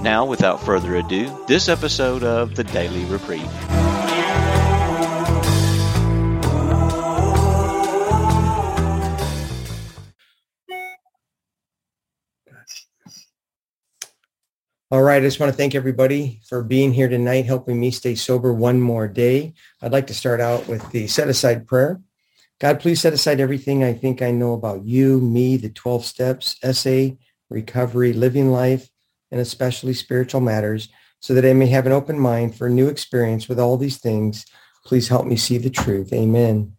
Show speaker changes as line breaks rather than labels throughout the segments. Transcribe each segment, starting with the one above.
Now, without further ado, this episode of the Daily Reprieve.
All right, I just want to thank everybody for being here tonight, helping me stay sober one more day. I'd like to start out with the set aside prayer. God, please set aside everything I think I know about you, me, the 12 steps, SA, recovery, living life, and especially spiritual matters, so that I may have an open mind for a new experience with all these things. Please help me see the truth. Amen.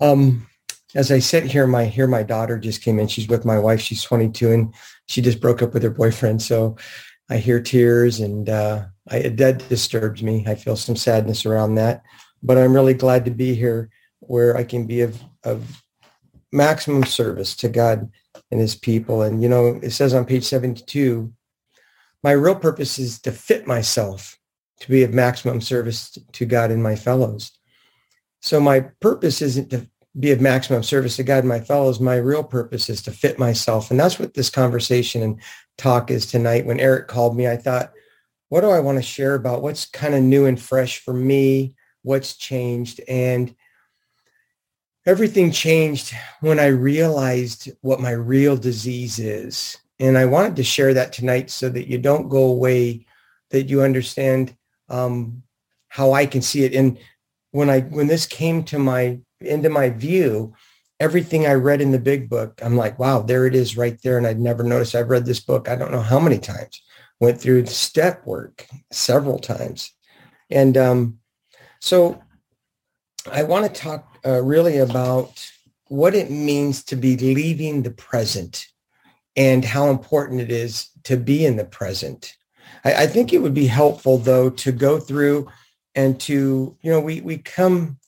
Um, as I sit here, my here my daughter just came in. She's with my wife. She's 22, and she just broke up with her boyfriend. So I hear tears, and uh, I, that disturbs me. I feel some sadness around that. But I'm really glad to be here, where I can be of of maximum service to God and His people. And you know, it says on page 72, my real purpose is to fit myself to be of maximum service to God and my fellows. So my purpose isn't to be of maximum service to God and my fellows. My real purpose is to fit myself. And that's what this conversation and talk is tonight. When Eric called me, I thought, what do I want to share about? What's kind of new and fresh for me? What's changed? And everything changed when I realized what my real disease is. And I wanted to share that tonight so that you don't go away, that you understand um, how I can see it. And when I when this came to my into my view, everything I read in the big book, I'm like, wow, there it is right there. And I'd never noticed. I've read this book, I don't know how many times, went through step work several times. And um, so I want to talk uh, really about what it means to be leaving the present and how important it is to be in the present. I, I think it would be helpful though to go through and to, you know, we, we come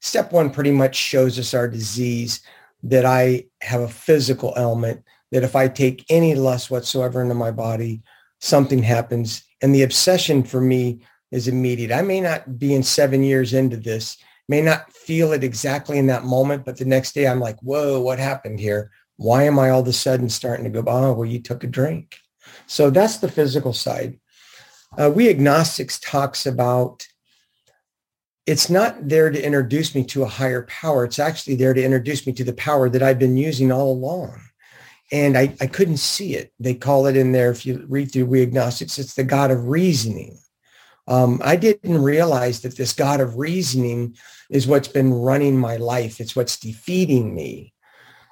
step one pretty much shows us our disease that I have a physical ailment, that if I take any lust whatsoever into my body, something happens. And the obsession for me is immediate. I may not be in seven years into this, may not feel it exactly in that moment, but the next day I'm like, whoa, what happened here? Why am I all of a sudden starting to go, oh, well, you took a drink. So that's the physical side. Uh, we agnostics talks about it's not there to introduce me to a higher power. It's actually there to introduce me to the power that I've been using all along. And I, I couldn't see it. They call it in there, if you read through We Agnostics, it's the God of reasoning. Um, I didn't realize that this God of reasoning is what's been running my life. It's what's defeating me.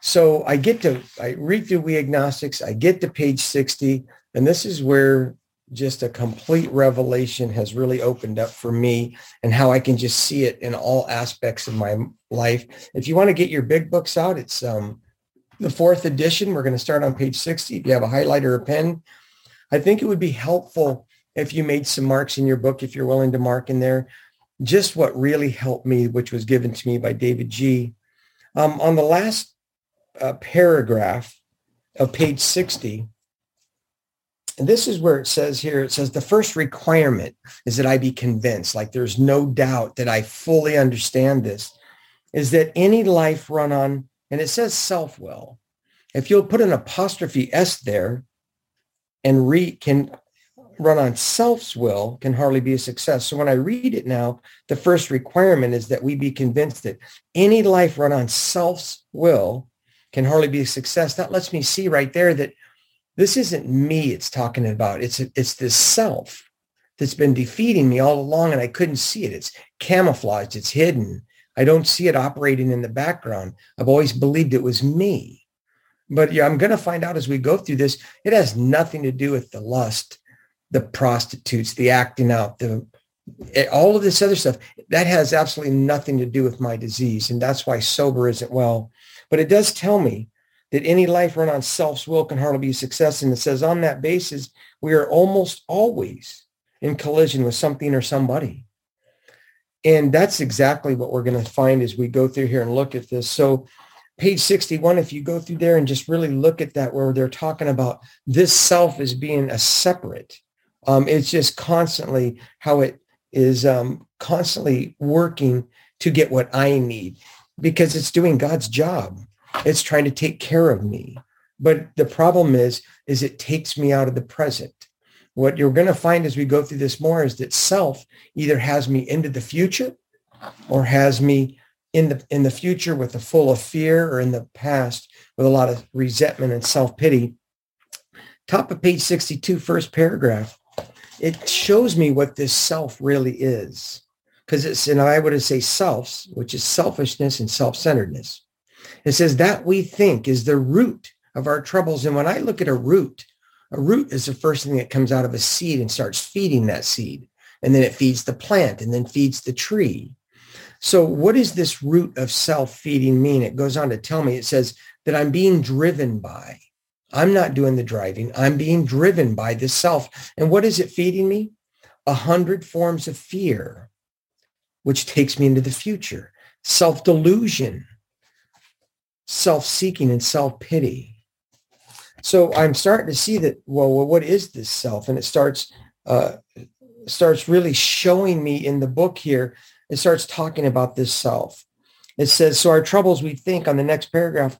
So I get to, I read through We Agnostics, I get to page 60, and this is where just a complete revelation has really opened up for me and how I can just see it in all aspects of my life. If you want to get your big books out, it's um, the fourth edition. We're going to start on page 60. If you have a highlighter or a pen, I think it would be helpful if you made some marks in your book, if you're willing to mark in there, just what really helped me, which was given to me by David G. Um, on the last uh, paragraph of page 60, and this is where it says here, it says the first requirement is that I be convinced, like there's no doubt that I fully understand this, is that any life run on, and it says self-will. If you'll put an apostrophe S there and re, can run on self's will can hardly be a success. So when I read it now, the first requirement is that we be convinced that any life run on self's will can hardly be a success. That lets me see right there that this isn't me it's talking about. It's, it's this self that's been defeating me all along and I couldn't see it. It's camouflaged. It's hidden. I don't see it operating in the background. I've always believed it was me. But yeah, I'm going to find out as we go through this, it has nothing to do with the lust, the prostitutes, the acting out, the eh, all of this other stuff. That has absolutely nothing to do with my disease. And that's why sober isn't well. But it does tell me that any life run on self's will can hardly be a success. And it says on that basis, we are almost always in collision with something or somebody. And that's exactly what we're going to find as we go through here and look at this. So page 61, if you go through there and just really look at that, where they're talking about this self as being a separate, um, it's just constantly how it is um, constantly working to get what I need because it's doing God's job. It's trying to take care of me. But the problem is, is it takes me out of the present. What you're going to find as we go through this more is that self either has me into the future or has me in the in the future with a full of fear or in the past with a lot of resentment and self-pity. Top of page 62, first paragraph. It shows me what this self really is. Because it's, and I would say selves, which is selfishness and self-centeredness. It says that we think is the root of our troubles. And when I look at a root, a root is the first thing that comes out of a seed and starts feeding that seed. And then it feeds the plant and then feeds the tree. So what does this root of self-feeding mean? It goes on to tell me, it says that I'm being driven by. I'm not doing the driving. I'm being driven by this self. And what is it feeding me? A hundred forms of fear, which takes me into the future. Self-delusion, self-seeking, and self-pity. So I'm starting to see that, well, well what is this self? And it starts, uh, starts really showing me in the book here. It starts talking about this self. It says, so our troubles, we think on the next paragraph,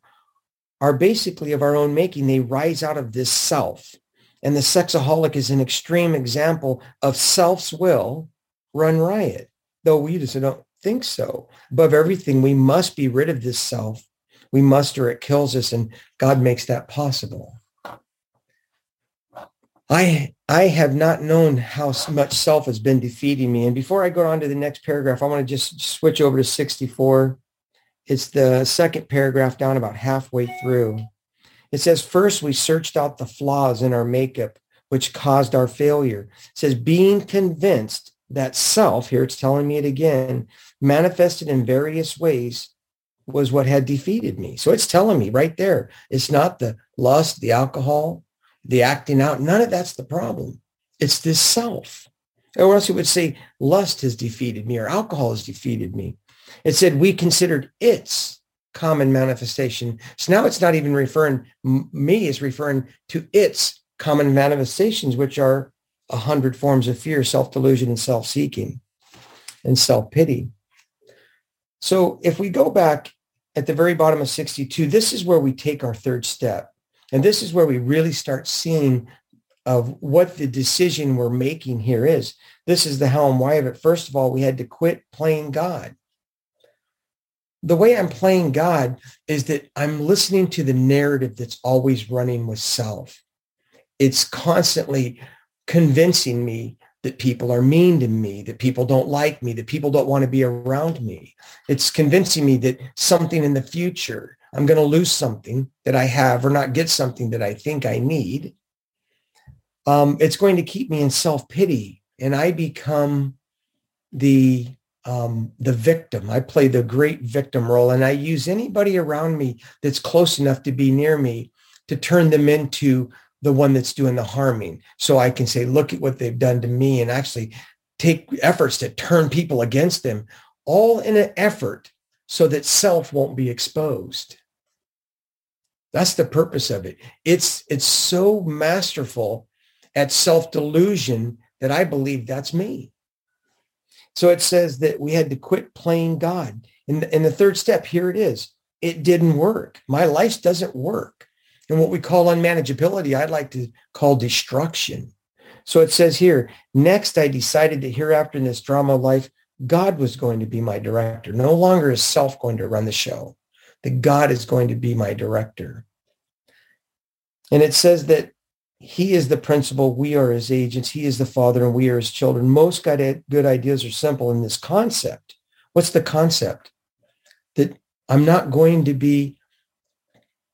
are basically of our own making. They rise out of this self. And the sexaholic is an extreme example of self's will run riot, though we just don't think so. Above everything, we must be rid of this self we must or it kills us and God makes that possible. I I have not known how much self has been defeating me. And before I go on to the next paragraph, I want to just switch over to 64. It's the second paragraph down about halfway through. It says, first, we searched out the flaws in our makeup, which caused our failure. It says, being convinced that self, here it's telling me it again, manifested in various ways was what had defeated me. So it's telling me right there, it's not the lust, the alcohol, the acting out. None of that's the problem. It's this self. Or else it would say lust has defeated me or alcohol has defeated me. It said we considered its common manifestation. So now it's not even referring, me is referring to its common manifestations, which are a hundred forms of fear, self-delusion and self-seeking and self-pity. So if we go back at the very bottom of 62, this is where we take our third step. And this is where we really start seeing of what the decision we're making here is. This is the how and why of it. First of all, we had to quit playing God. The way I'm playing God is that I'm listening to the narrative that's always running with self. It's constantly convincing me that people are mean to me, that people don't like me, that people don't want to be around me. It's convincing me that something in the future, I'm going to lose something that I have or not get something that I think I need. Um, it's going to keep me in self-pity and I become the um, the victim. I play the great victim role and I use anybody around me that's close enough to be near me to turn them into the one that's doing the harming. So I can say, look at what they've done to me and actually take efforts to turn people against them, all in an effort so that self won't be exposed. That's the purpose of it. It's, it's so masterful at self-delusion that I believe that's me. So it says that we had to quit playing God. And, the, in the third step, here it is. It didn't work. My life doesn't work and what we call unmanageability, I'd like to call destruction. So it says here, next I decided that hereafter in this drama of life, God was going to be my director. No longer is self going to run the show. That God is going to be my director. And it says that he is the principal. We are his agents. He is the father and we are his children. Most good ideas are simple in this concept. What's the concept? That I'm not going to be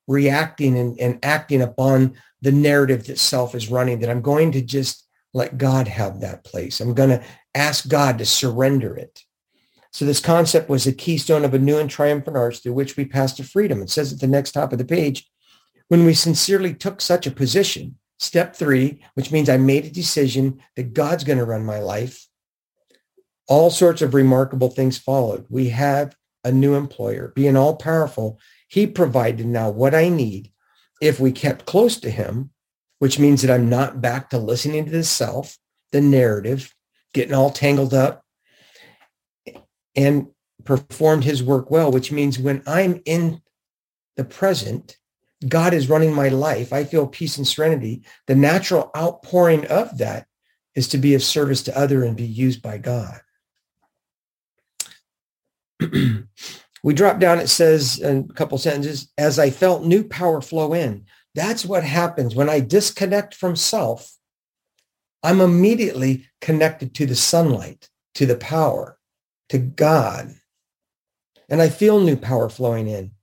reacting and, and acting upon the narrative that self is running, that I'm going to just let God have that place. I'm going to ask God to surrender it. So this concept was a keystone of a new and triumphant arch through which we passed to freedom. It says at the next top of the page, when we sincerely took such a position, Step three, which means I made a decision that God's going to run my life. All sorts of remarkable things followed. We have a new employer, being all powerful. He provided now what I need if we kept close to him, which means that I'm not back to listening to the self, the narrative, getting all tangled up and performed his work well, which means when I'm in the present, God is running my life. I feel peace and serenity. The natural outpouring of that is to be of service to other and be used by God. we drop down, it says in a couple sentences, as I felt new power flow in. That's what happens when I disconnect from self. I'm immediately connected to the sunlight, to the power, to God. And I feel new power flowing in.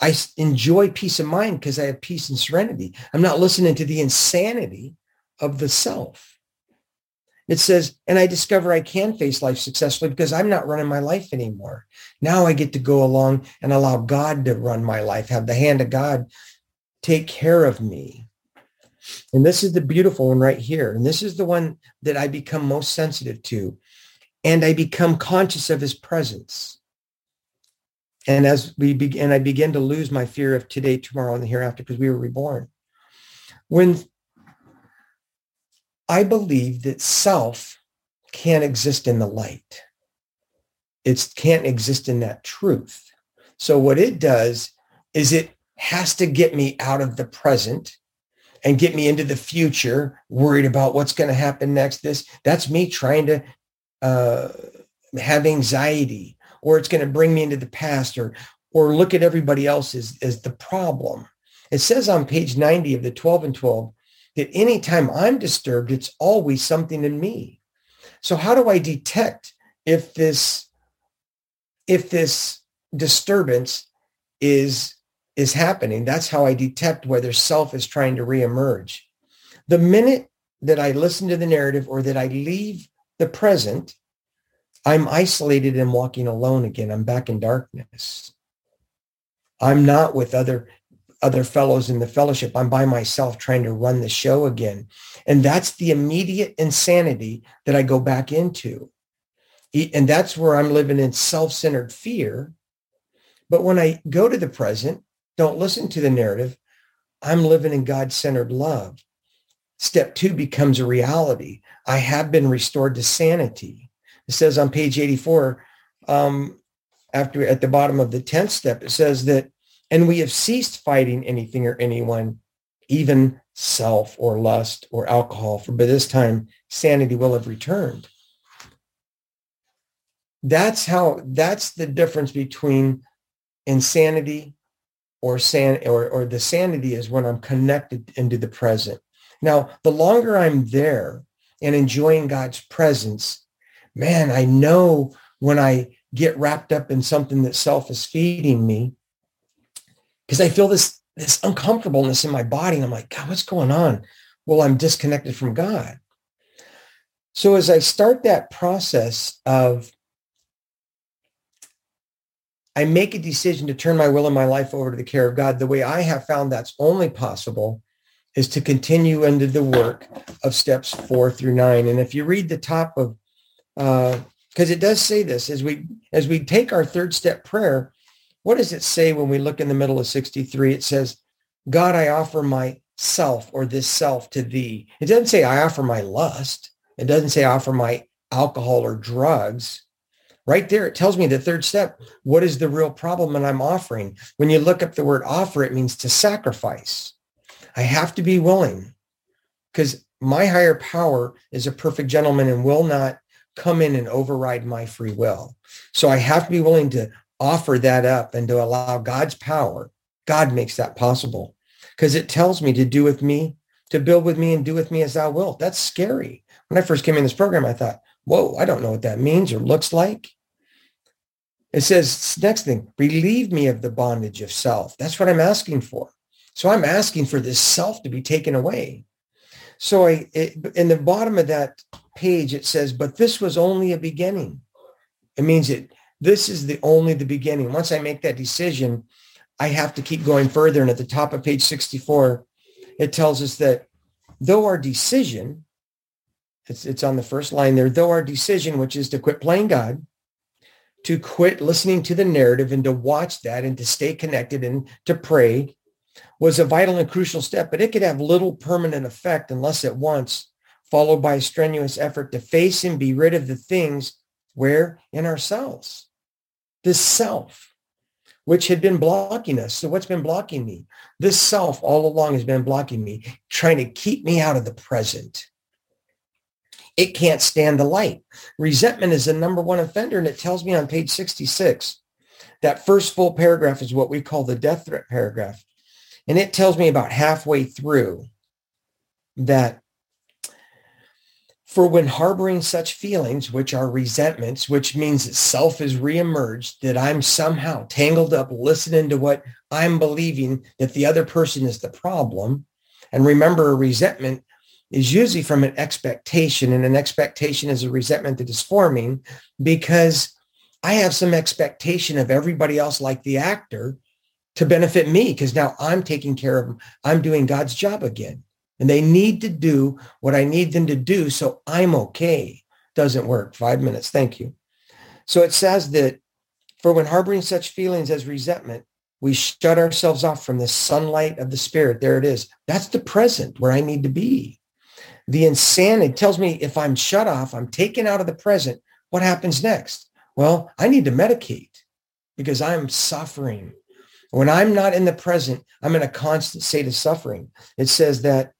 I enjoy peace of mind because I have peace and serenity. I'm not listening to the insanity of the self. It says, and I discover I can face life successfully because I'm not running my life anymore. Now I get to go along and allow God to run my life, have the hand of God take care of me. And this is the beautiful one right here. And this is the one that I become most sensitive to. And I become conscious of his presence. And as we begin, I begin to lose my fear of today, tomorrow, and the hereafter because we were reborn. When I believe that self can't exist in the light. It can't exist in that truth. So what it does is it has to get me out of the present and get me into the future, worried about what's going to happen next. This that's me trying to uh, have anxiety, or it's going to bring me into the past, or or look at everybody else as, as the problem. It says on page 90 of the 12 and 12 that anytime I'm disturbed, it's always something in me. So how do I detect if this if this disturbance is is happening? That's how I detect whether self is trying to reemerge. The minute that I listen to the narrative or that I leave the present, I'm isolated and walking alone again. I'm back in darkness. I'm not with other other fellows in the fellowship. I'm by myself trying to run the show again. And that's the immediate insanity that I go back into. And that's where I'm living in self-centered fear. But when I go to the present, don't listen to the narrative, I'm living in God-centered love. Step two becomes a reality. I have been restored to sanity. It says on page 84, um, after at the bottom of the 10th step, it says that and we have ceased fighting anything or anyone, even self or lust or alcohol, for by this time sanity will have returned. That's how that's the difference between insanity or san or, or the sanity is when I'm connected into the present. Now, the longer I'm there and enjoying God's presence, man, I know when I get wrapped up in something that self is feeding me, because I feel this this uncomfortableness in my body. And I'm like, God, what's going on? Well, I'm disconnected from God. So as I start that process of I make a decision to turn my will and my life over to the care of God, the way I have found that's only possible is to continue into the work of steps four through nine. And if you read the top of, because uh, it does say this, as we as we take our third step prayer, what does it say when we look in the middle of 63? It says, God, I offer myself or this self to thee. It doesn't say I offer my lust. It doesn't say I offer my alcohol or drugs. Right there, it tells me the third step. What is the real problem that I'm offering? When you look up the word offer, it means to sacrifice. I have to be willing because my higher power is a perfect gentleman and will not come in and override my free will. So I have to be willing to offer that up and to allow God's power, God makes that possible because it tells me to do with me, to build with me and do with me as thou wilt. That's scary. When I first came in this program, I thought, whoa, I don't know what that means or looks like. It says, next thing, relieve me of the bondage of self. That's what I'm asking for. So I'm asking for this self to be taken away. So I, it, in the bottom of that page, it says, but this was only a beginning. It means it this is the only the beginning. Once I make that decision, I have to keep going further. And at the top of page 64, it tells us that though our decision, it's, it's on the first line there, though our decision, which is to quit playing God, to quit listening to the narrative and to watch that and to stay connected and to pray was a vital and crucial step, but it could have little permanent effect unless at once followed by a strenuous effort to face and be rid of the things where in ourselves, this self, which had been blocking us. So what's been blocking me? This self all along has been blocking me, trying to keep me out of the present. It can't stand the light. Resentment is the number one offender. And it tells me on page 66, that first full paragraph is what we call the death threat paragraph. And it tells me about halfway through that for when harboring such feelings, which are resentments, which means that self is reemerged, that I'm somehow tangled up listening to what I'm believing that the other person is the problem. And remember, a resentment is usually from an expectation, and an expectation is a resentment that is forming because I have some expectation of everybody else, like the actor, to benefit me because now I'm taking care of them. I'm doing God's job again. And they need to do what I need them to do so I'm okay. Doesn't work. Five minutes. Thank you. So it says that for when harboring such feelings as resentment, we shut ourselves off from the sunlight of the spirit. There it is. That's the present where I need to be. The insanity tells me if I'm shut off, I'm taken out of the present, what happens next? Well, I need to medicate because I'm suffering. When I'm not in the present, I'm in a constant state of suffering. It says that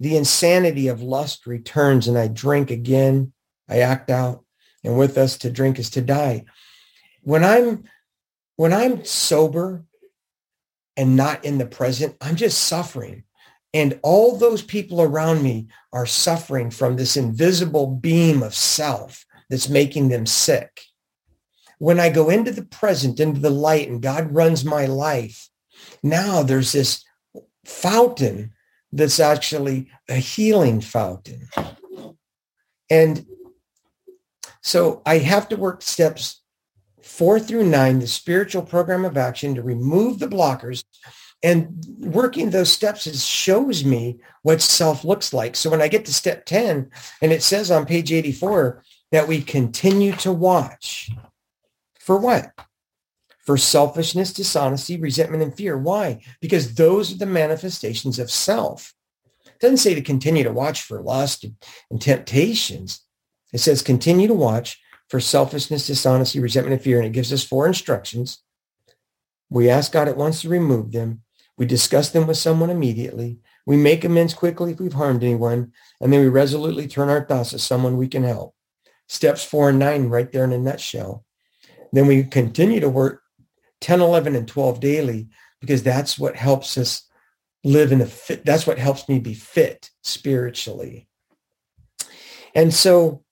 the insanity of lust returns and I drink again. I act out. And with us to drink is to die. When I'm when I'm sober and not in the present, I'm just suffering. And all those people around me are suffering from this invisible beam of self that's making them sick. When I go into the present, into the light, and God runs my life, now there's this fountain that's actually a healing fountain. And so I have to work steps four through nine, the spiritual program of action to remove the blockers. And working those steps is, shows me what self looks like. So when I get to step 10, and it says on page 84 that we continue to watch for what? For selfishness, dishonesty, resentment, and fear. Why? Because those are the manifestations of self. It doesn't say to continue to watch for lust and temptations. It says continue to watch for selfishness, dishonesty, resentment, and fear. And it gives us four instructions. We ask God at once to remove them. We discuss them with someone immediately. We make amends quickly if we've harmed anyone. And then we resolutely turn our thoughts to someone we can help. Steps four and nine right there in a nutshell. Then we continue to work 10, 11, and 12 daily because that's what helps us live in a fit. That's what helps me be fit spiritually. And so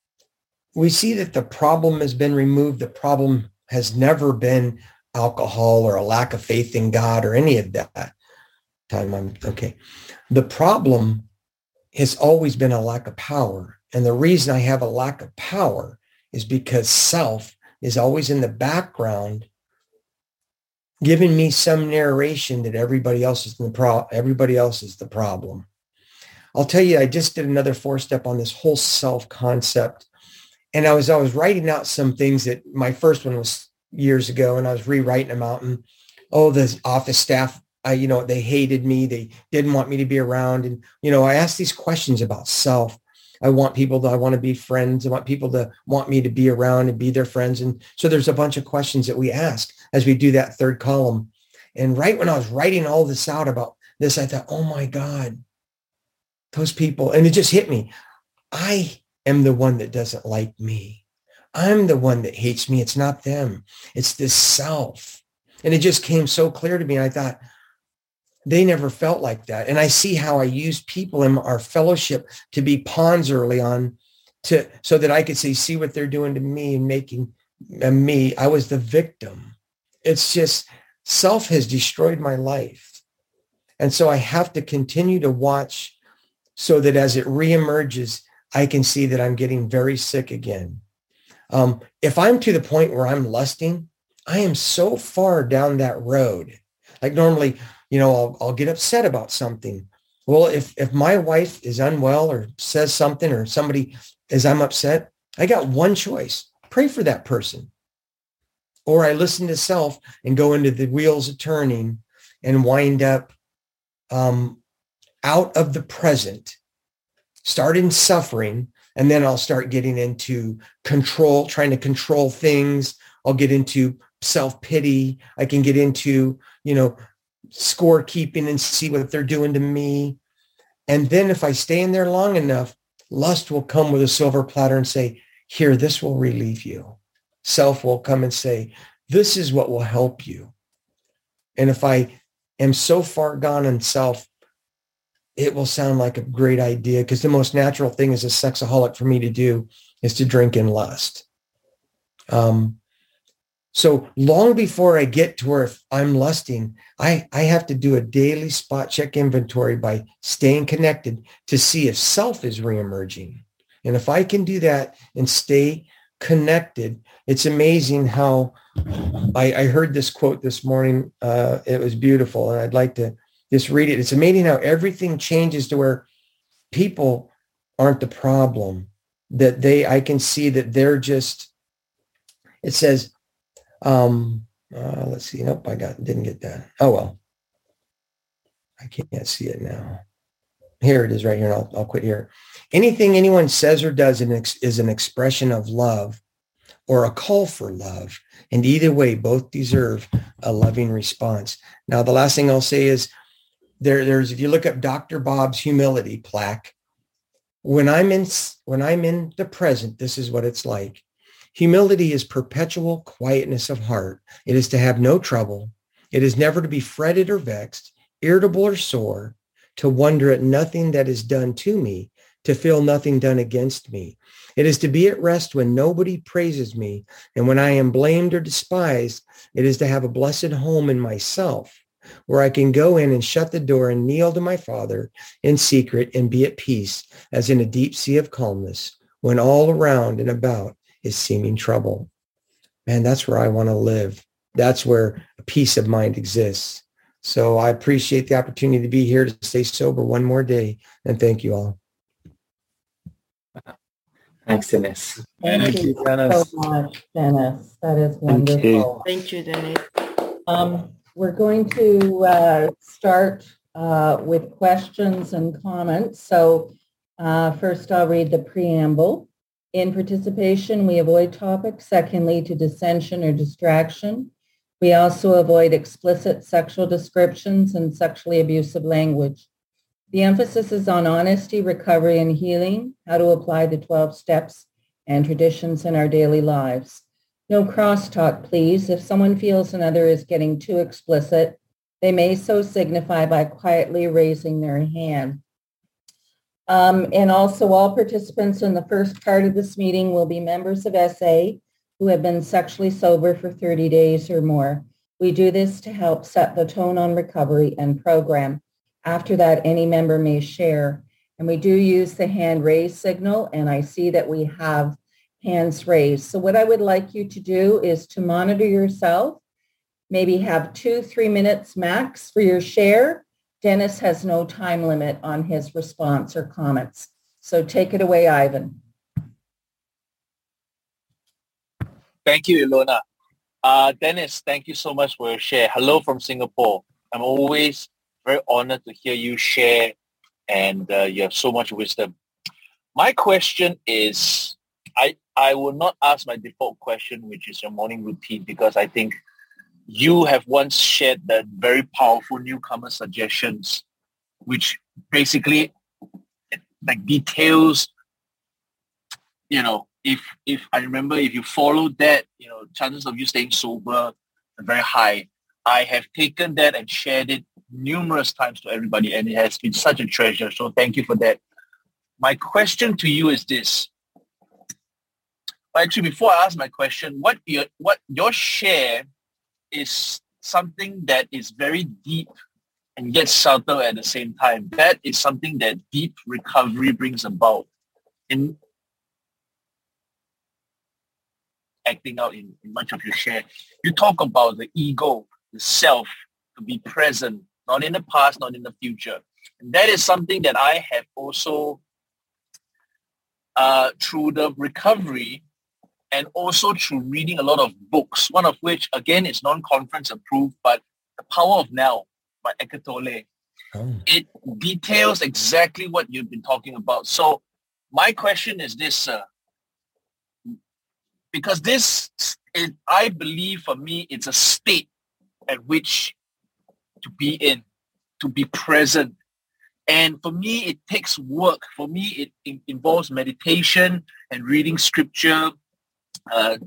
we see that the problem has been removed. The problem has never been alcohol or a lack of faith in God or any of that. Time I'm okay. The problem has always been a lack of power. And the reason I have a lack of power is because self is always in the background giving me some narration that everybody else is the pro everybody else is the problem. I'll tell you, I just did another four step on this whole self concept. And I was I was writing out some things that my first one was years ago and I was rewriting them out and oh the office staff I, you know, they hated me. They didn't want me to be around. And, you know, I asked these questions about self. I want people to, I want to be friends. I want people to want me to be around and be their friends. And so there's a bunch of questions that we ask as we do that third column. And right when I was writing all this out about this, I thought, oh my God, those people, and it just hit me. I am the one that doesn't like me. I'm the one that hates me. It's not them. It's this self. And it just came so clear to me. I thought, they never felt like that. And I see how I use people in our fellowship to be pawns early on to so that I could say, see what they're doing to me and making and me. I was the victim. It's just self has destroyed my life. And so I have to continue to watch so that as it reemerges, I can see that I'm getting very sick again. Um, if I'm to the point where I'm lusting, I am so far down that road. Like normally, you know, I'll, I'll get upset about something Well, if if my wife is unwell or says something or somebody as I'm upset, I got one choice. Pray for that person. Or I listen to self and go into the wheels of turning and wind up um, out of the present, start in suffering, and then I'll start getting into control, trying to control things. I'll get into self-pity. I can get into, you know, scorekeeping and see what they're doing to me. And then if I stay in there long enough, lust will come with a silver platter and say, here, this will relieve you. Self will come and say, this is what will help you. And if I am so far gone in self, it will sound like a great idea because the most natural thing as a sexaholic for me to do is to drink in lust. Um, so long before I get to where I'm lusting, I, I have to do a daily spot check inventory by staying connected to see if self is reemerging. And if I can do that and stay connected, it's amazing how I, I heard this quote this morning. Uh, it was beautiful. And I'd like to just read it. It's amazing how everything changes to where people aren't the problem that they, I can see that they're just, it says, um, uh, let's see. Nope, I got didn't get that. Oh well, I can't see it now. Here it is, right here. I'll, I'll quit here. Anything anyone says or does is an expression of love or a call for love. And either way, both deserve a loving response. Now, the last thing I'll say is there, there's, if you look up Dr. Bob's humility plaque, when I'm in, when I'm in the present, this is what it's like. Humility is perpetual quietness of heart. It is to have no trouble. It is never to be fretted or vexed, irritable or sore, to wonder at nothing that is done to me, to feel nothing done against me. It is to be at rest when nobody praises me, and when I am blamed or despised, it is to have a blessed home in myself, where I can go in and shut the door and kneel to my Father in secret and be at peace, as in a deep sea of calmness, when all around and about is seeming trouble. Man, that's where I want to live. That's where a peace of mind exists. So I appreciate the opportunity to be here to stay sober one more day. And thank you all.
Thanks, Dennis.
Thank, thank you, Dennis. so much, Dennis. That is wonderful.
Thank you, Dennis.
Um, we're going to uh, start uh, with questions and comments. So uh, first I'll read the preamble. In participation, we avoid topics that can lead to dissension or distraction. We also avoid explicit sexual descriptions and sexually abusive language. The emphasis is on honesty, recovery, and healing, how to apply the 12 steps and traditions in our daily lives. No crosstalk, please. If someone feels another is getting too explicit, they may so signify by quietly raising their hand. Um, and also all participants in the first part of this meeting will be members of SA who have been sexually sober for 30 days or more. We do this to help set the tone on recovery and program. After that, any member may share. And we do use the hand raise signal, and I see that we have hands raised. So what I would like you to do is to monitor yourself, maybe have two, three minutes max for your share, Dennis has no time limit on his response or comments. So take it away, Ivan.
Thank you, Ilona. Uh, Dennis, thank you so much for your share. Hello from Singapore. I'm always very honored to hear you share and uh, you have so much wisdom. My question is, I, I will not ask my default question, which is your morning routine, because I think you have once shared that very powerful newcomer suggestions, which basically like details, you know, if if I remember if you follow that, you know, chances of you staying sober are very high. I have taken that and shared it numerous times to everybody and it has been such a treasure. So thank you for that. My question to you is this. Actually, before I ask my question, what your what your share is something that is very deep and yet subtle at the same time. That is something that deep recovery brings about in acting out in, in much of your share. You talk about the ego, the self, to be present, not in the past, not in the future. And That is something that I have also, uh, through the recovery and also through reading a lot of books, one of which, again, is non-conference approved, but The Power of Now by Eckhart Tolle. Oh. It details exactly what you've been talking about. So my question is this, sir. Because this, is, I believe for me, it's a state at which to be in, to be present. And for me, it takes work. For me, it, it involves meditation and reading scripture, uh,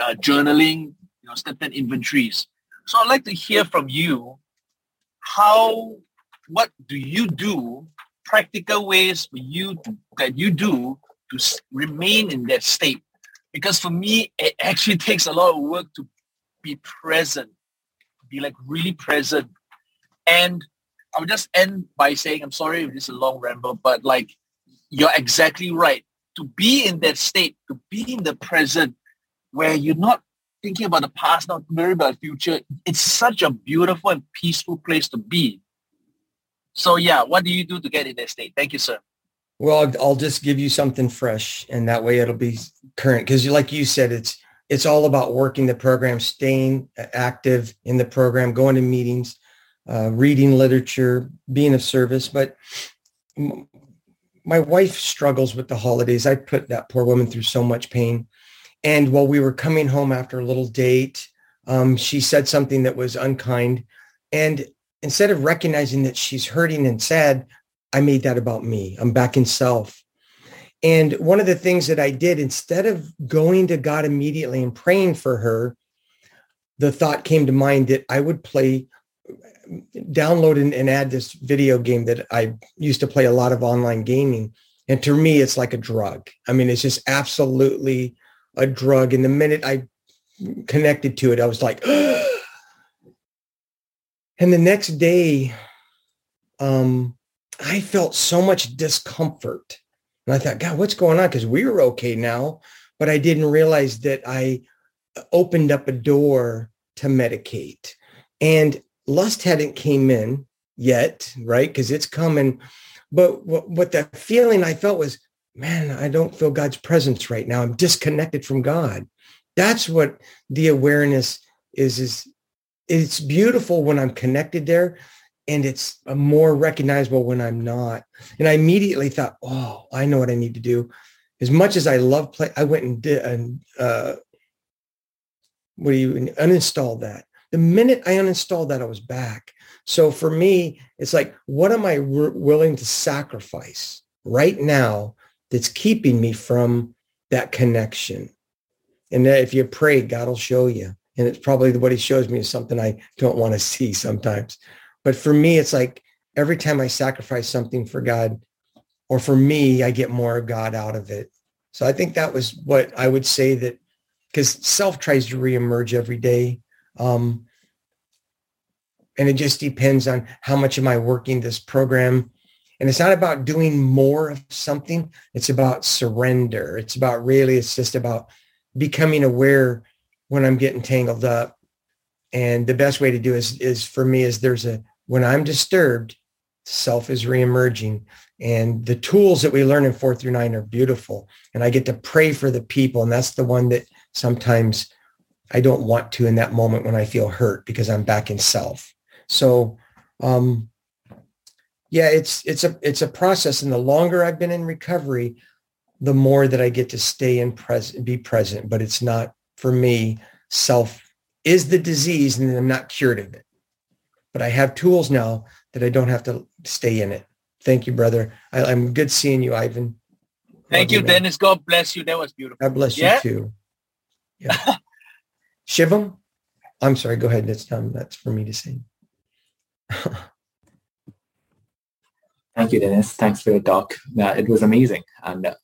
uh, journaling, you know, step ten inventories. So I'd like to hear from you how, what do you do, practical ways for you to, that you do to remain in that state? Because for me, it actually takes a lot of work to be present, be like really present and I'll just end by saying, I'm sorry if this is a long ramble, but like you're exactly right. To be in that state, to be in the present where you're not thinking about the past, not worrying about the future, it's such a beautiful and peaceful place to be. So yeah, what do you do to get in that state? Thank you, sir.
Well, I'll just give you something fresh and that way it'll be current. Because like you said, it's it's all about working the program, staying active in the program, going to meetings, uh, reading literature, being of service. But my wife struggles with the holidays. I put that poor woman through so much pain. And while we were coming home after a little date, um, she said something that was unkind. And instead of recognizing that she's hurting and sad, I made that about me. I'm back in self. And one of the things that I did, instead of going to God immediately and praying for her, the thought came to mind that I would play download and, and add this video game that I used to play a lot of online gaming. And to me, it's like a drug. I mean, it's just absolutely a drug. And the minute I connected to it, I was like, and the next day, um, I felt so much discomfort. And I thought, God, what's going on? Because we were okay now. But I didn't realize that I opened up a door to medicate. And lust hadn't came in yet, right? Because it's coming. But what, what the feeling I felt was, man, I don't feel God's presence right now. I'm disconnected from God. That's what the awareness is, is it's beautiful when I'm connected there and it's more recognizable when I'm not. And I immediately thought, oh, I know what I need to do. As much as I love play, I went and did, and uh, what do you uninstalled that the minute I uninstalled that, I was back. So for me, it's like, what am I willing to sacrifice right now that's keeping me from that connection? And if you pray, God will show you. And it's probably what he shows me is something I don't want to see sometimes. But for me, it's like every time I sacrifice something for God or for me, I get more of God out of it. So I think that was what I would say that because self tries to reemerge every day um, and it just depends on how much am I working this program. And it's not about doing more of something. It's about surrender. It's about really, it's just about becoming aware when I'm getting tangled up. And the best way to do is, is for me is there's a, when I'm disturbed, self is reemerging. And the tools that we learn in four through nine are beautiful. And I get to pray for the people. And that's the one that sometimes I don't want to in that moment when I feel hurt because I'm back in self. So, um, yeah, it's it's a it's a process, and the longer I've been in recovery, the more that I get to stay in present, be present. But it's not for me. Self is the disease, and I'm not cured of it. But I have tools now that I don't have to stay in it. Thank you, brother. I, am good seeing you, Ivan.
Thank Love you, Dennis. God bless you. That was beautiful.
God bless yeah? you too. Yeah. Shivam? I'm sorry, go ahead. That's um, that's for me to say.
Thank you, Dennis. Thanks for your talk. Uh, it was amazing. And uh,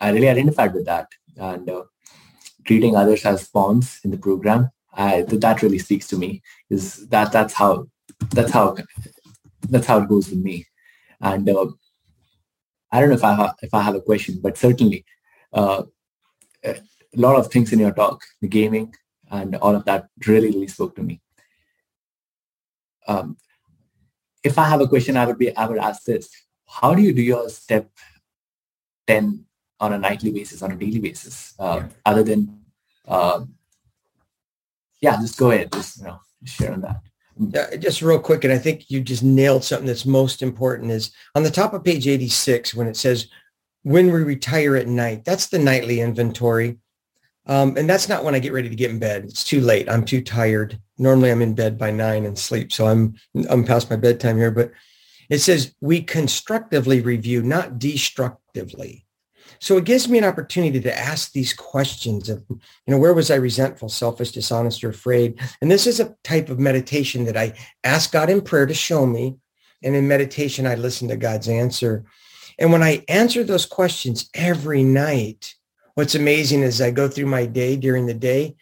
I really identified with that. And uh, treating others as pawns in the program, I, that really speaks to me. Is that that's how that's how that's how it goes with me. And uh, I don't know if I ha- if I have a question, but certainly uh, a lot of things in your talk, the gaming and all of that really, really spoke to me. Um, if I have a question, I would be I would ask this: How do you do your step ten on a nightly basis, on a daily basis, uh, yeah. other than uh, yeah, just go ahead, just you know, share on that.
Yeah, just real quick, and I think you just nailed something that's most important is on the top of page 86 when it says when we retire at night, that's the nightly inventory. Um, and that's not when I get ready to get in bed. It's too late. I'm too tired. Normally I'm in bed by nine and sleep. So I'm, I'm past my bedtime here, but it says we constructively review, not destructively. So it gives me an opportunity to ask these questions of, you know, where was I resentful, selfish, dishonest, or afraid? And this is a type of meditation that I ask God in prayer to show me. And in meditation, I listen to God's answer. And when I answer those questions every night, what's amazing is I go through my day during the day.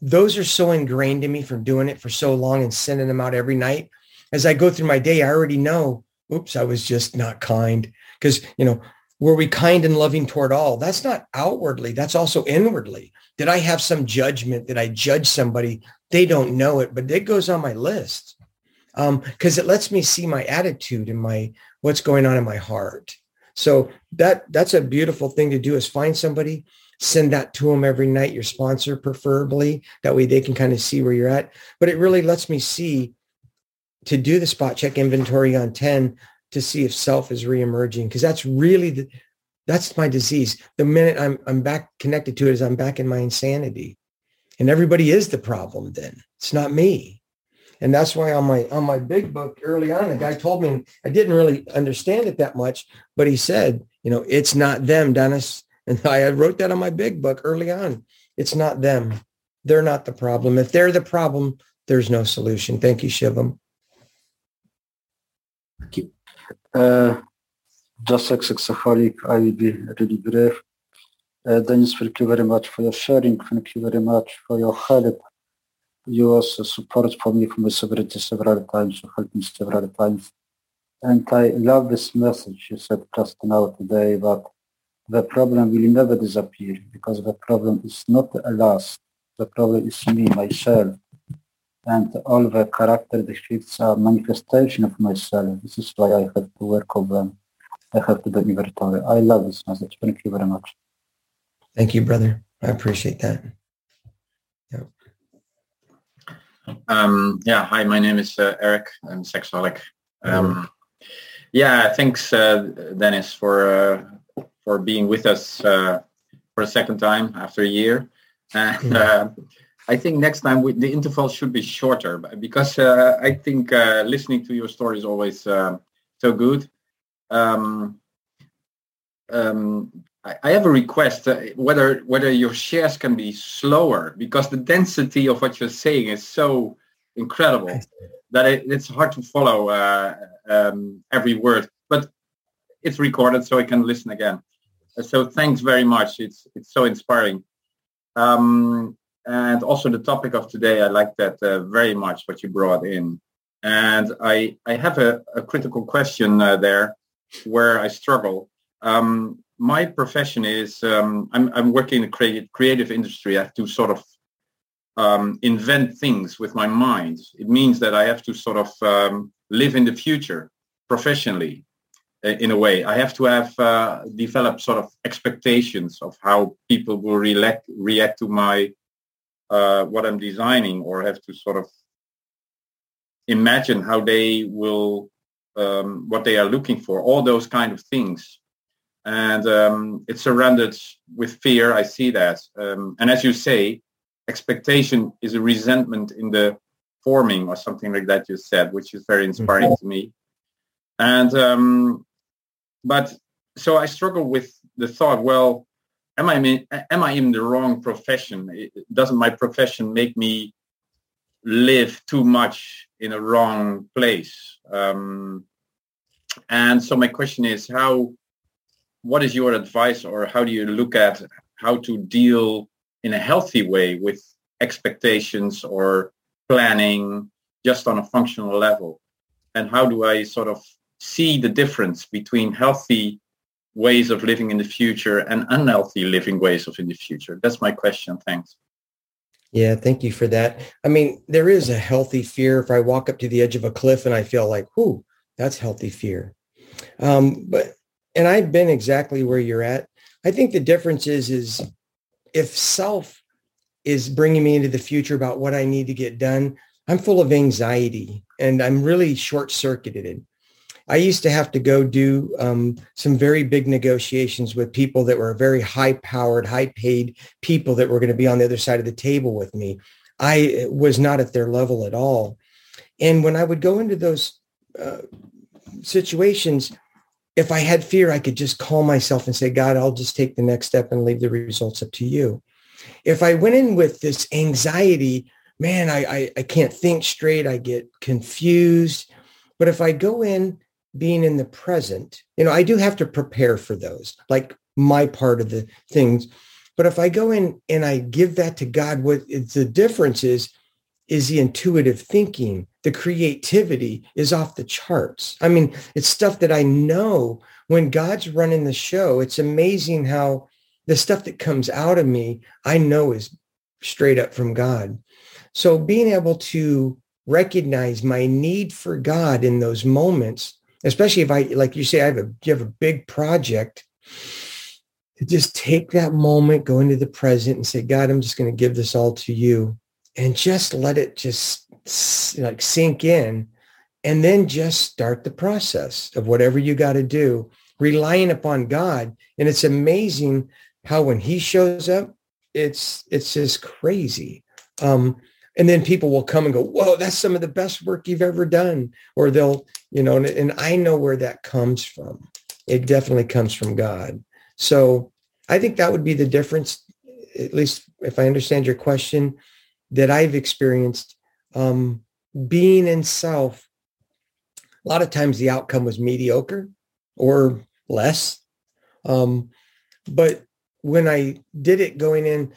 Those are so ingrained in me from doing it for so long and sending them out every night. As I go through my day, I already know, oops, I was just not kind. Because, you know, were we kind and loving toward all? That's not outwardly. That's also inwardly. Did I have some judgment? Did I judge somebody? They don't know it, but it goes on my list because um, it lets me see my attitude and my what's going on in my heart. So that that's a beautiful thing to do is find somebody, send that to them every night, your sponsor preferably. That way they can kind of see where you're at. But it really lets me see to do the spot check inventory on 10 to see if self is reemerging because that's really the that's my disease. The minute I'm I'm back connected to it is I'm back in my insanity. And everybody is the problem then. It's not me. And that's why on my on my big book early on, the guy told me I didn't really understand it that much, but he said, you know, it's not them, Dennis. And I wrote that on my big book early on. It's not them. They're not the problem. If they're the problem, there's no solution. Thank you, Shivam.
Thank you.
Uh, just like sexaholic, I will be really brief. Uh, Dennis, thank you very much for your sharing. Thank you very much for your help. You also support for me from sovereignty several times. You helped me several times. And I love this message you said just now today that the problem will never disappear because the problem is not a loss. The problem is me, myself and all the character defects are manifestation of myself. This is why I have to work on them. I have to do inventory. I love this message. Thank you very much.
Thank you, brother. I appreciate that.
Yeah. Um, yeah. Hi, my name is uh, Eric. I'm sexaholic. Um, yeah. Thanks, uh, Dennis, for uh, for being with us uh, for a second time after a year. And uh, I think next time we, the interval should be shorter because uh, I think uh, listening to your story is always uh, so good. Um, um, I, have a request uh, whether whether your shares can be slower because the density of what you're saying is so incredible that it, it's hard to follow uh, um, every word. But it's recorded, so I can listen again. So thanks very much. It's it's so inspiring. Um, and also the topic of today, I like that uh, very much what you brought in. And I, I have a, a critical question uh, there where I struggle. Um, my profession is um, I'm, I'm working in the creative, creative industry. I have to sort of um, invent things with my mind. It means that I have to sort of um, live in the future professionally in a way. I have to have uh, developed sort of expectations of how people will react, react to my uh, what I'm designing or have to sort of imagine how they will, um, what they are looking for, all those kind of things. And um, it's surrounded with fear. I see that. Um, and as you say, expectation is a resentment in the forming or something like that you said, which is very inspiring mm-hmm. to me. And, um, but so I struggle with the thought, well, am I in, am I in the wrong profession? Doesn't my profession make me live too much in a wrong place? Um, and so my question is, how? What is your advice, or how do you look at how to deal in a healthy way with expectations or planning just on a functional level? And how do I sort of see the difference between healthy ways of living in the future and unhealthy living ways of in the future? That's my question. Thanks.
Yeah, thank you for that. I mean, there is a healthy fear if I walk up to the edge of a cliff and I feel like, whoo, that's healthy fear. Um, but and I've been exactly where you're at. I think the difference is is if self is bringing me into the future about what I need to get done, I'm full of anxiety and I'm really short circuited. I used to have to go do um, some very big negotiations with people that were very high powered, high paid people that were going to be on the other side of the table with me. I was not at their level at all. And when I would go into those uh, situations, if I had fear, I could just call myself and say, God, I'll just take the next step and leave the results up to you. If I went in with this anxiety, man, I, I, I can't think straight. I get confused. But if I go in being in the present, you know, I do have to prepare for those, like my part of the things. But if I go in and I give that to God, what the difference is, is the intuitive thinking, the creativity is off the charts. I mean, it's stuff that I know when God's running the show. It's amazing how the stuff that comes out of me, I know is straight up from God. So being able to recognize my need for God in those moments especially if I, like you say, I have a, you have a big project to just take that moment, go into the present and say, God, I'm just going to give this all to you and just let it just like sink in and then just start the process of whatever you got to do, relying upon God. And it's amazing how when he shows up, it's, it's just crazy. Um, and then people will come and go, whoa, that's some of the best work you've ever done. Or they'll, you know, and, and I know where that comes from. It definitely comes from God. So I think that would be the difference, at least if I understand your question, that I've experienced um, being in self. A lot of times the outcome was mediocre or less. Um, but when I did it going in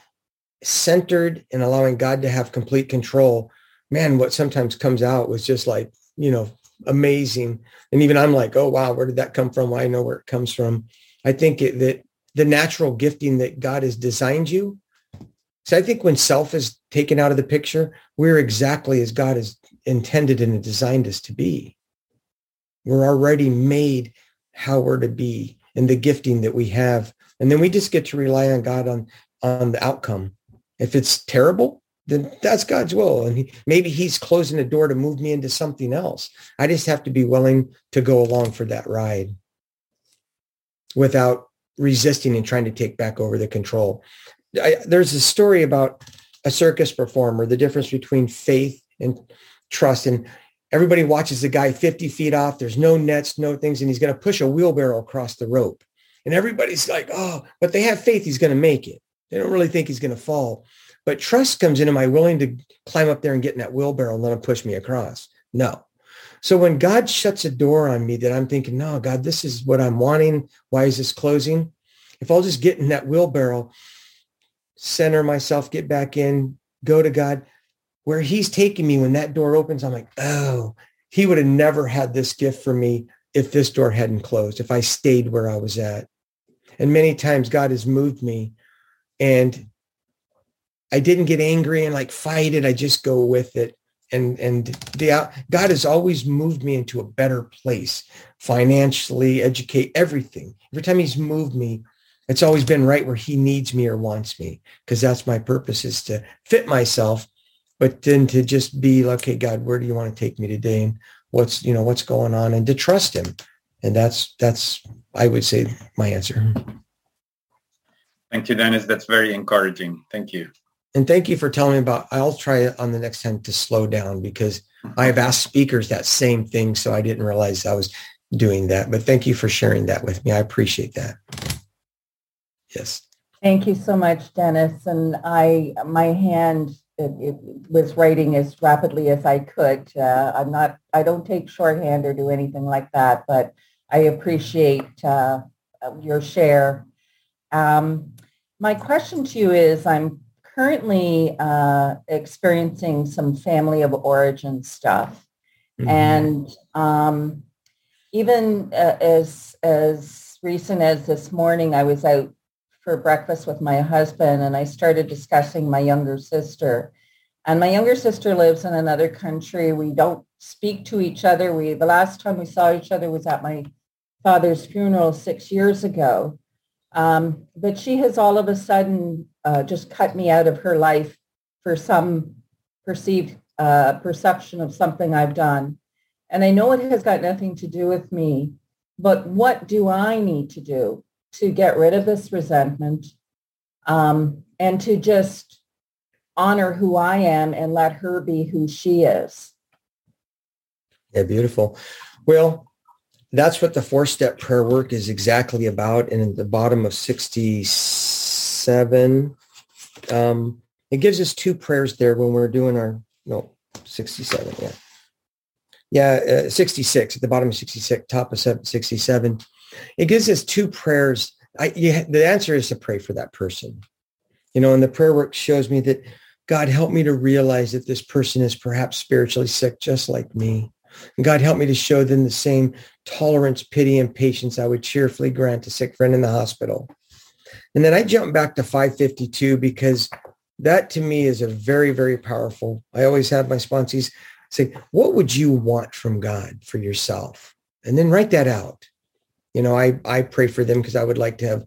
centered and allowing God to have complete control, man, what sometimes comes out was just like, you know, amazing. And even I'm like, oh, wow, where did that come from? Well, I know where it comes from. I think it, that the natural gifting that God has designed you. So I think when self is taken out of the picture, we're exactly as God has intended and designed us to be. We're already made how we're to be and the gifting that we have. And then we just get to rely on God on, on the outcome. If it's terrible, then that's God's will. And he, maybe he's closing the door to move me into something else. I just have to be willing to go along for that ride without resisting and trying to take back over the control. I, there's a story about a circus performer, the difference between faith and trust. And everybody watches the guy 50 feet off. There's no nets, no things, and he's going to push a wheelbarrow across the rope. And everybody's like, oh, but they have faith he's going to make it. They don't really think he's going to fall. But trust comes in. Am I willing to climb up there and get in that wheelbarrow and let him push me across? No. So when God shuts a door on me that I'm thinking, no, God, this is what I'm wanting. Why is this closing? If I'll just get in that wheelbarrow, center myself, get back in, go to God, where he's taking me when that door opens, I'm like, oh, he would have never had this gift for me if this door hadn't closed, if I stayed where I was at. And many times God has moved me and I didn't get angry and like fight it. I just go with it. And and the God has always moved me into a better place, financially, educate everything. Every time He's moved me, it's always been right where He needs me or wants me, because that's my purpose is to fit myself, but then to just be like, okay, God, where do you want to take me today, and what's you know what's going on, and to trust Him. And that's that's I would say my answer. Mm-hmm.
Thank you, Dennis. That's very encouraging. Thank you.
And thank you for telling me about, I'll try on the next time to slow down because I have asked speakers that same thing. So I didn't realize I was doing that, but thank you for sharing that with me. I appreciate that. Yes.
Thank you so much, Dennis. And I, my hand it, it was writing as rapidly as I could. Uh, I'm not, I don't take shorthand or do anything like that, but I appreciate uh, your share. Um, my question to you is, I'm currently uh, experiencing some family of origin stuff. Mm-hmm. And um, even uh, as, as recent as this morning, I was out for breakfast with my husband and I started discussing my younger sister. And my younger sister lives in another country. We don't speak to each other. We the last time we saw each other was at my father's funeral six years ago. Um, but she has all of a sudden uh, just cut me out of her life for some perceived uh, perception of something I've done. And I know it has got nothing to do with me, but what do I need to do to get rid of this resentment um, and to just honor who I am and let her be who she is?
Yeah, beautiful. Well, that's what the four-step prayer work is exactly about. And at the bottom of 67, um, it gives us two prayers there when we're doing our, no, 67, yeah. Yeah, uh, 66, at the bottom of 66, top of 67. It gives us two prayers. I, you, the answer is to pray for that person. You know, and the prayer work shows me that God help me to realize that this person is perhaps spiritually sick just like me. And God help me to show them the same tolerance, pity, and patience I would cheerfully grant a sick friend in the hospital. And then I jump back to 552 because that to me is a very, very powerful. I always have my sponsees say, what would you want from God for yourself? And then write that out. You know, I, I pray for them because I would like to have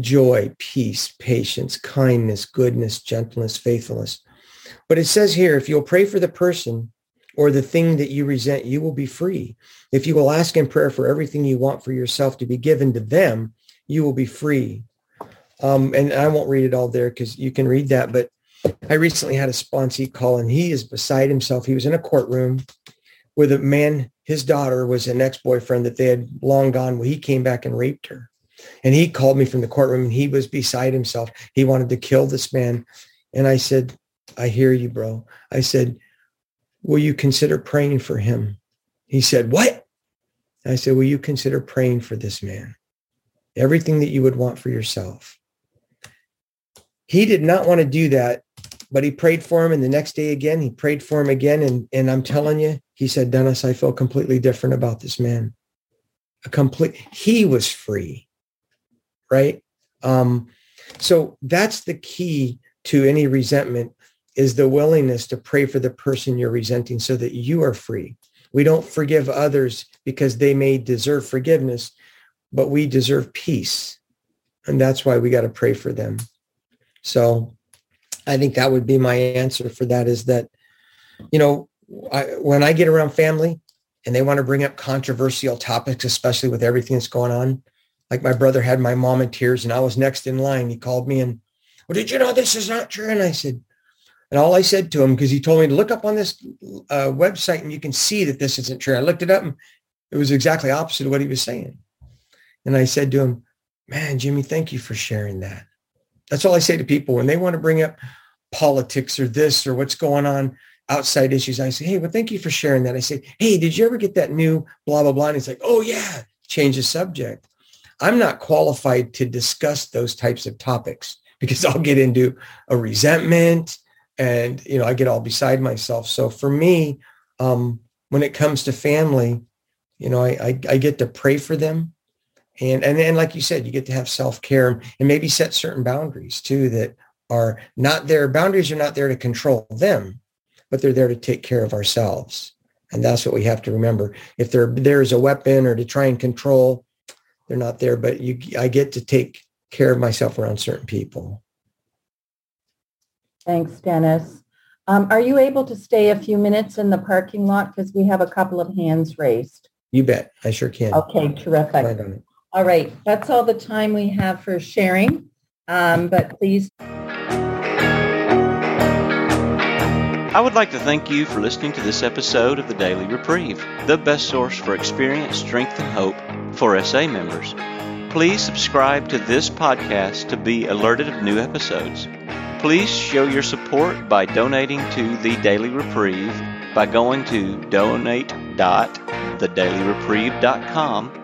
joy, peace, patience, kindness, goodness, gentleness, faithfulness. But it says here, if you'll pray for the person or the thing that you resent, you will be free. If you will ask in prayer for everything you want for yourself to be given to them, you will be free. Um, and I won't read it all there because you can read that. But I recently had a sponsee call and he is beside himself. He was in a courtroom with a man, his daughter was an ex-boyfriend that they had long gone. Well, he came back and raped her. And he called me from the courtroom and he was beside himself. He wanted to kill this man. And I said, I hear you, bro. I said, will you consider praying for him? He said, what? I said, will you consider praying for this man? Everything that you would want for yourself. He did not want to do that, but he prayed for him. And the next day again, he prayed for him again. And, and I'm telling you, he said, Dennis, I feel completely different about this man. A complete, he was free, right? Um, so that's the key to any resentment is the willingness to pray for the person you're resenting so that you are free. We don't forgive others because they may deserve forgiveness, but we deserve peace. And that's why we got to pray for them. So I think that would be my answer for that is that, you know, I, when I get around family and they want to bring up controversial topics, especially with everything that's going on, like my brother had my mom in tears and I was next in line. He called me and, well, did you know this is not true? And I said, and all I said to him, because he told me to look up on this uh, website and you can see that this isn't true. I looked it up and it was exactly opposite of what he was saying. And I said to him, man, Jimmy, thank you for sharing that. That's all I say to people when they want to bring up politics or this or what's going on outside issues. I say, hey, well, thank you for sharing that. I say, hey, did you ever get that new blah, blah, blah? And he's like, oh, yeah, change the subject. I'm not qualified to discuss those types of topics because I'll get into a resentment and, you know, I get all beside myself. So for me, um, when it comes to family, you know, I, I, I get to pray for them and and then like you said you get to have self-care and maybe set certain boundaries too that are not there boundaries are not there to control them but they're there to take care of ourselves. And that's what we have to remember. If there there's a weapon or to try and control they're not there but you i get to take care of myself around certain people.
Thanks dennis. Um, are you able to stay a few minutes in the parking lot? Because we have a couple of hands raised.
You bet. I sure can.
Okay terrific all right, that's all the time we have for sharing, um, but please.
I would like to thank you for listening to this episode of the Daily Reprieve, the best source for experience, strength, and hope for SA members. Please subscribe to this podcast to be alerted of new episodes. Please show your support by donating to the Daily Reprieve by going to donate.thedailyreprieve.com